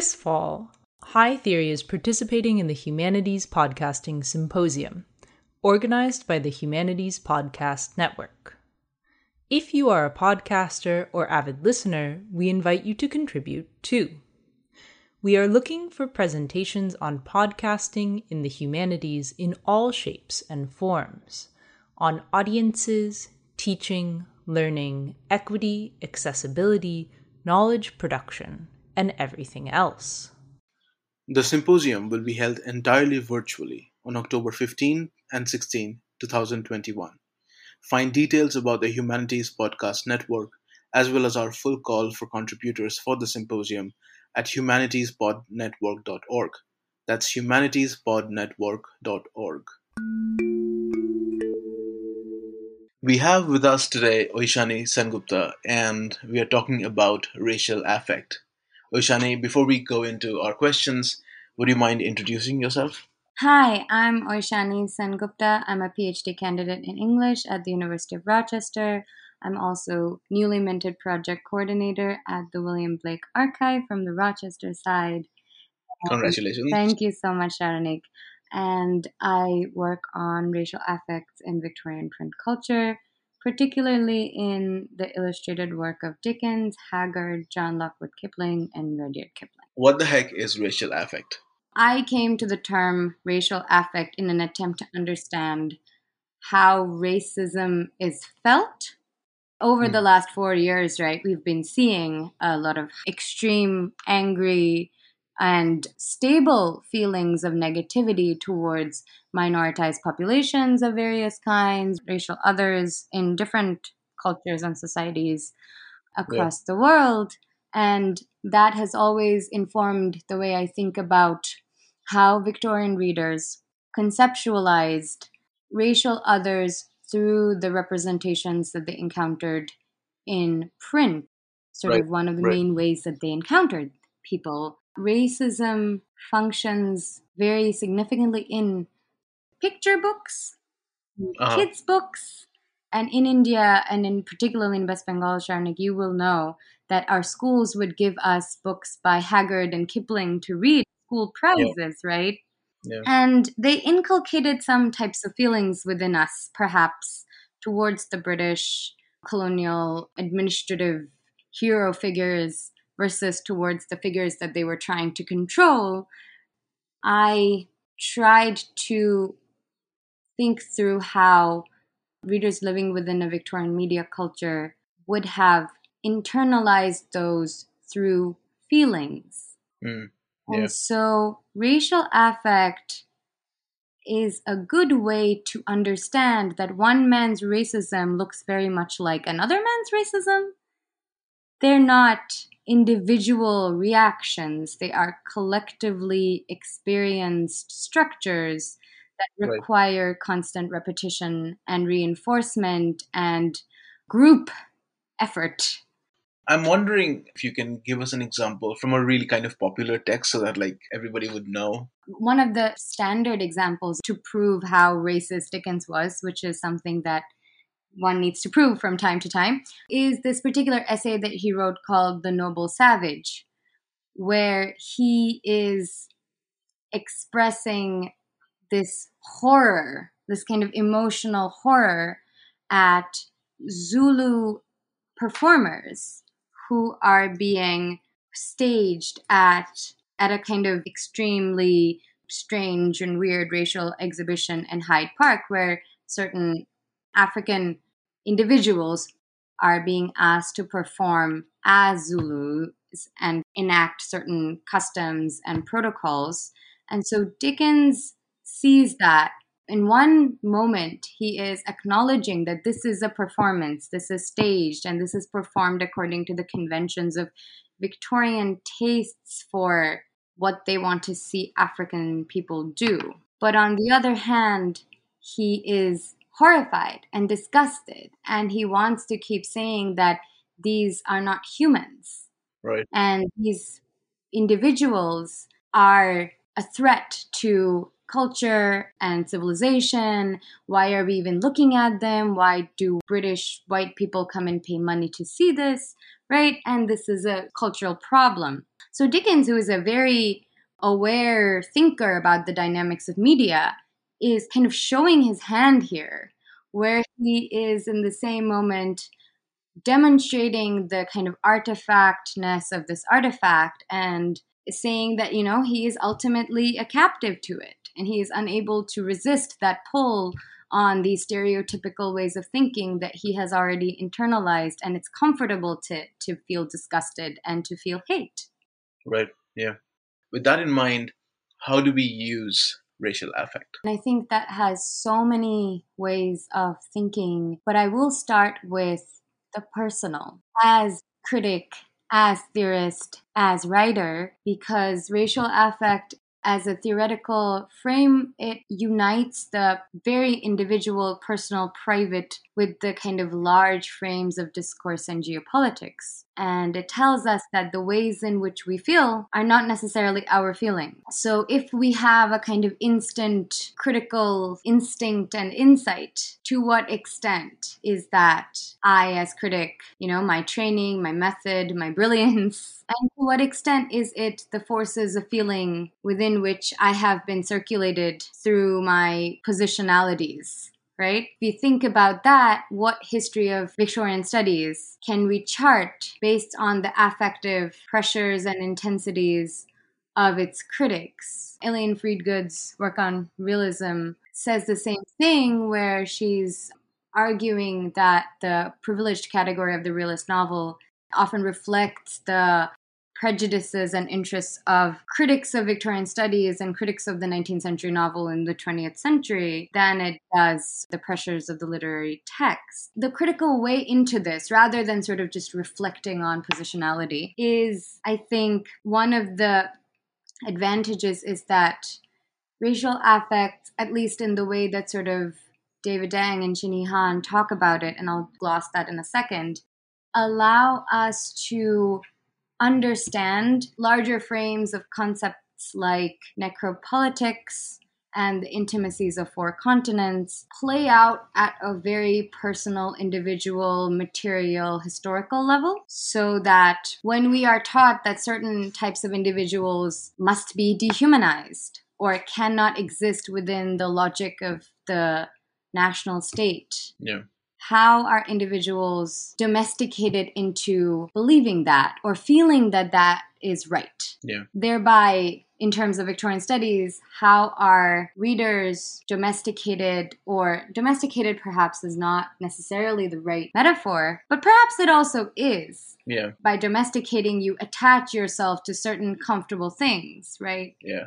This fall, High Theory is participating in the Humanities Podcasting Symposium, organized by the Humanities Podcast Network. If you are a podcaster or avid listener, we invite you to contribute too. We are looking for presentations on podcasting in the humanities in all shapes and forms, on audiences, teaching, learning, equity, accessibility, knowledge production, and everything else. The symposium will be held entirely virtually on October 15 and 16, 2021. Find details about the Humanities Podcast Network, as well as our full call for contributors for the symposium at humanitiespodnetwork.org. That's humanitiespodnetwork.org. We have with us today Oishani Sengupta, and we are talking about racial affect. Oishani, before we go into our questions, would you mind introducing yourself? Hi, I'm Oishani Sengupta. I'm a PhD candidate in English at the University of Rochester. I'm also newly minted project coordinator at the William Blake Archive from the Rochester side. Congratulations. Thank you so much, Saronik. And I work on racial affects in Victorian print culture, particularly in the illustrated work of Dickens, Haggard, John Lockwood Kipling, and Rudyard Kipling. What the heck is racial affect? I came to the term racial affect in an attempt to understand how racism is felt. Over the hmm. last four years, right, we've been seeing a lot of extreme, angry, and stable feelings of negativity towards minoritized populations of various kinds, racial others in different cultures and societies across the world. And that has always informed the way I think about how Victorian readers conceptualized racial others through the representations that they encountered in print. Sort Right, of one of the right. main ways that they encountered people. Racism functions very significantly in picture books, Uh-huh. kids' books, and in India, and in particularly in West Bengal, Sharnik, you will know that our schools would give us books by Haggard and Kipling to read, school prizes, right? Yeah. And they inculcated some types of feelings within us, perhaps, towards the British colonial administrative hero figures versus towards the figures that they were trying to control. I tried to think through how readers living within a Victorian media culture would have internalized those through feelings. Mm, And so racial affect is a good way to understand that one man's racism looks very much like another man's racism. They're not individual reactions, they are collectively experienced structures that Right. require constant repetition and reinforcement and group effort. I'm wondering if you can give us an example from a really kind of popular text so that like everybody would know. One of the standard examples to prove how racist Dickens was, which is something that one needs to prove from time to time, is this particular essay that he wrote called The Noble Savage, where he is expressing this horror, this kind of emotional horror at Zulu performers who are being staged at at a kind of extremely strange and weird racial exhibition in Hyde Park where certain African individuals are being asked to perform as Zulus and enact certain customs and protocols. And so Dickens sees that in one moment he is acknowledging that this is a performance, this is staged, and this is performed according to the conventions of Victorian tastes for what they want to see African people do. But on the other hand, he is horrified and disgusted, and he wants to keep saying that these are not humans. Right. And these individuals are a threat to culture and civilization. Why are we even looking at them? Why do British white people come and pay money to see this? Right? And this is a cultural problem. So Dickens, who is a very aware thinker about the dynamics of media, is kind of showing his hand here, where he is in the same moment demonstrating the kind of artifactness of this artifact and saying that, you know, he is ultimately a captive to it and he is unable to resist that pull on these stereotypical ways of thinking that he has already internalized and it's comfortable to to feel disgusted and to feel hate. Right yeah. With that in mind how do we use racial affect. And i think that has so many ways of thinking but i will start with the personal. As critic as theorist as writer because racial affect as a theoretical frame, it unites the very individual, personal, private with the kind of large frames of discourse and geopolitics. And it tells us that the ways in which we feel are not necessarily our feeling. So if we have a kind of instant critical instinct and insight, to what extent is that I, as critic, you know, my training, my method, my brilliance, and to what extent is it the forces of feeling within which I have been circulated through my positionalities? right? If you think about that, what history of Victorian studies can we chart based on the affective pressures and intensities of its critics? Elaine Freedgood's work on realism says the same thing, where she's arguing that the privileged category of the realist novel often reflects the prejudices and interests of critics of Victorian studies and critics of the 19th century novel in the 20th century than it does the pressures of the literary text. The critical way into this, rather than sort of just reflecting on positionality, is, I think, one of the advantages is that racial affect, at least in the way that sort of David Eng and Yee Han talk about it, and I'll gloss that in a second, allow us to understand larger frames of concepts like necropolitics and the intimacies of four continents play out at a very personal, individual, material, historical level. So that when we are taught that certain types of individuals must be dehumanized or cannot exist within the logic of the national state, yeah how are individuals domesticated into believing that or feeling that that is right? Yeah. Thereby, in terms of Victorian studies, how are readers domesticated, or domesticated perhaps is not necessarily the right metaphor, but perhaps it also is. Yeah. By domesticating, you attach yourself to certain comfortable things, right? Yeah.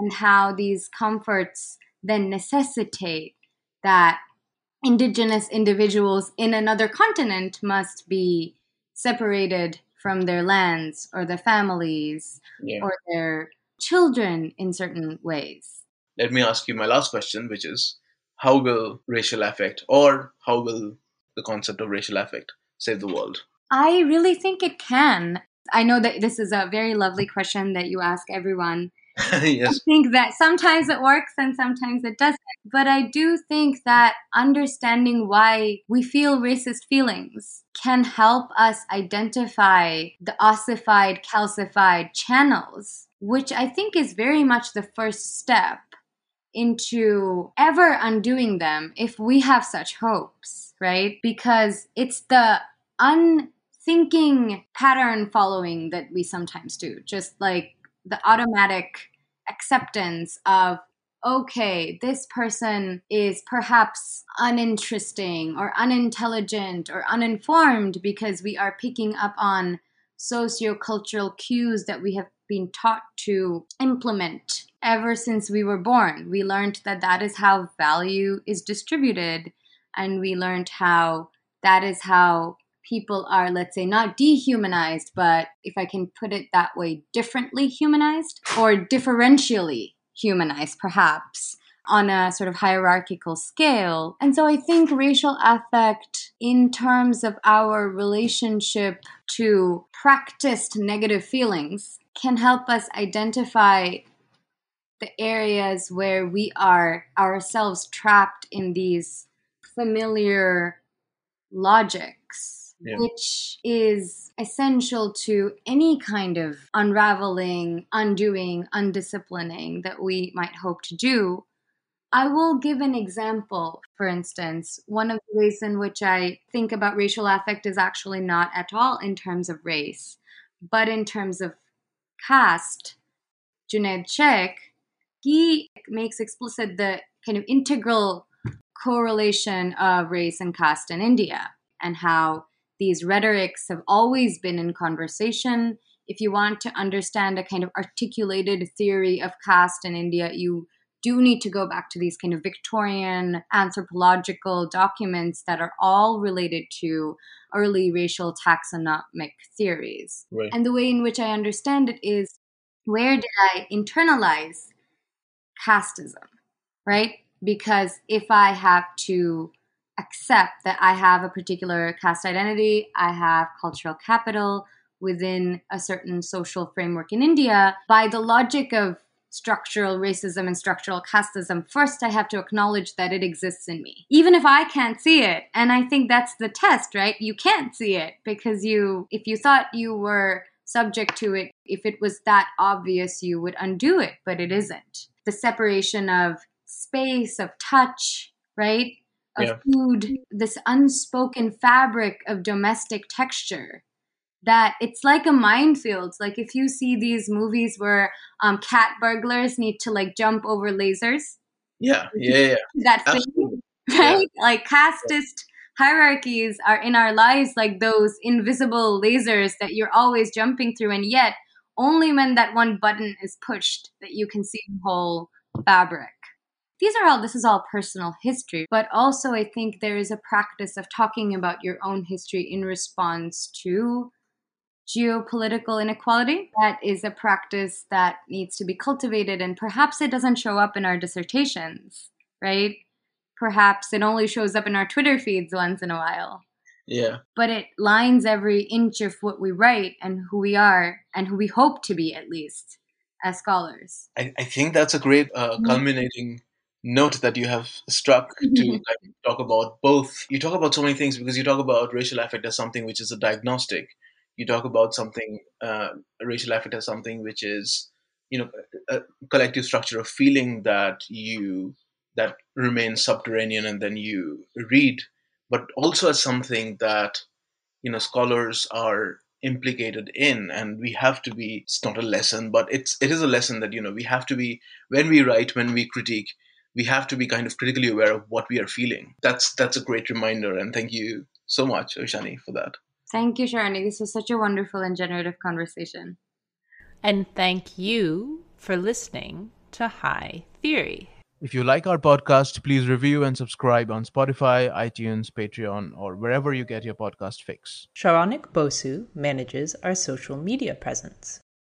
And how these comforts then necessitate that indigenous individuals in another continent must be separated from their lands or their families yeah. or their children in certain ways. Let me ask you my last question, which is how will racial affect or how will the concept of racial affect save the world? I really think it can. I know that this is a very lovely question that you ask everyone. yes. I think that sometimes it works and sometimes it doesn't. But I do think that understanding why we feel racist feelings can help us identify the ossified, calcified channels, which I think is very much the first step into ever undoing them if we have such hopes, right? Because it's the unthinking pattern following that we sometimes do, just like the automatic acceptance of okay, this person is perhaps uninteresting or unintelligent or uninformed because we are picking up on sociocultural cues that we have been taught to implement ever since we were born. We learned that that is how value is distributed, and we learned how that is how people are, let's say, not dehumanized, but if I can put it that way, differently humanized or differentially humanized, perhaps. On a sort of hierarchical scale. And so I think racial affect, in terms of our relationship to practiced negative feelings, can help us identify the areas where we are ourselves trapped in these familiar logics Yeah. which is essential to any kind of unraveling, undoing, undisciplining that we might hope to do. I will give an example. For instance, one of the ways in which I think about racial affect is actually not at all in terms of race, but in terms of caste. Junaid Sheikh, he makes explicit the kind of integral correlation of race and caste in India and how these rhetorics have always been in conversation. If you want to understand a kind of articulated theory of caste in India, you do need to go back to these kind of Victorian anthropological documents that are all related to early racial taxonomic theories. Right. And the way in which I understand it is where did I internalize casteism, right? Because if I have to accept that I have a particular caste identity, I have cultural capital within a certain social framework in India, by the logic of structural racism and structural casteism, first I have to acknowledge that it exists in me, even if I can't see it. And I think that's the test, right? You can't see it because you, if you thought you were subject to it, if it was that obvious, you would undo it, but it isn't. The separation of space, of touch, right? Of Yeah. food, this unspoken fabric of domestic texture that it's like a minefield. Like if you see these movies where um, cat burglars need to like jump over lasers, Yeah, yeah, yeah. that thing, right? Like casteist hierarchies are in our lives like those invisible lasers that you're always jumping through, and yet only when that one button is pushed that you can see the whole fabric. These are all, this is all personal history, but also I think there is a practice of talking about your own history in response to geopolitical inequality. That is a practice that needs to be cultivated, and perhaps it doesn't show up in our dissertations, right? Perhaps it only shows up in our Twitter feeds once in a while. Yeah. But it lines every inch of what we write and who we are and who we hope to be, at least, as scholars. I, I think that's a great uh, culminating note that you have struck to like, talk about both. You talk about so many things because you talk about racial affect as something which is a diagnostic. You talk about something, uh, racial affect as something which is, you know, a, collective structure of feeling that you that remains subterranean and then you read, but also as something that you know scholars are implicated in and we have to be it's not a lesson but it's it is a lesson that you know we have to be when we write when we critique we have to be kind of critically aware of what we are feeling that's that's a great reminder and thank you so much Oishani for that Thank you, Sharani. This was such a wonderful and generative conversation. And thank you for listening to High Theory. If you like our podcast, please review and subscribe on Spotify, iTunes, Patreon, or wherever you get your podcast fix. Saronik Bosu manages our social media presence.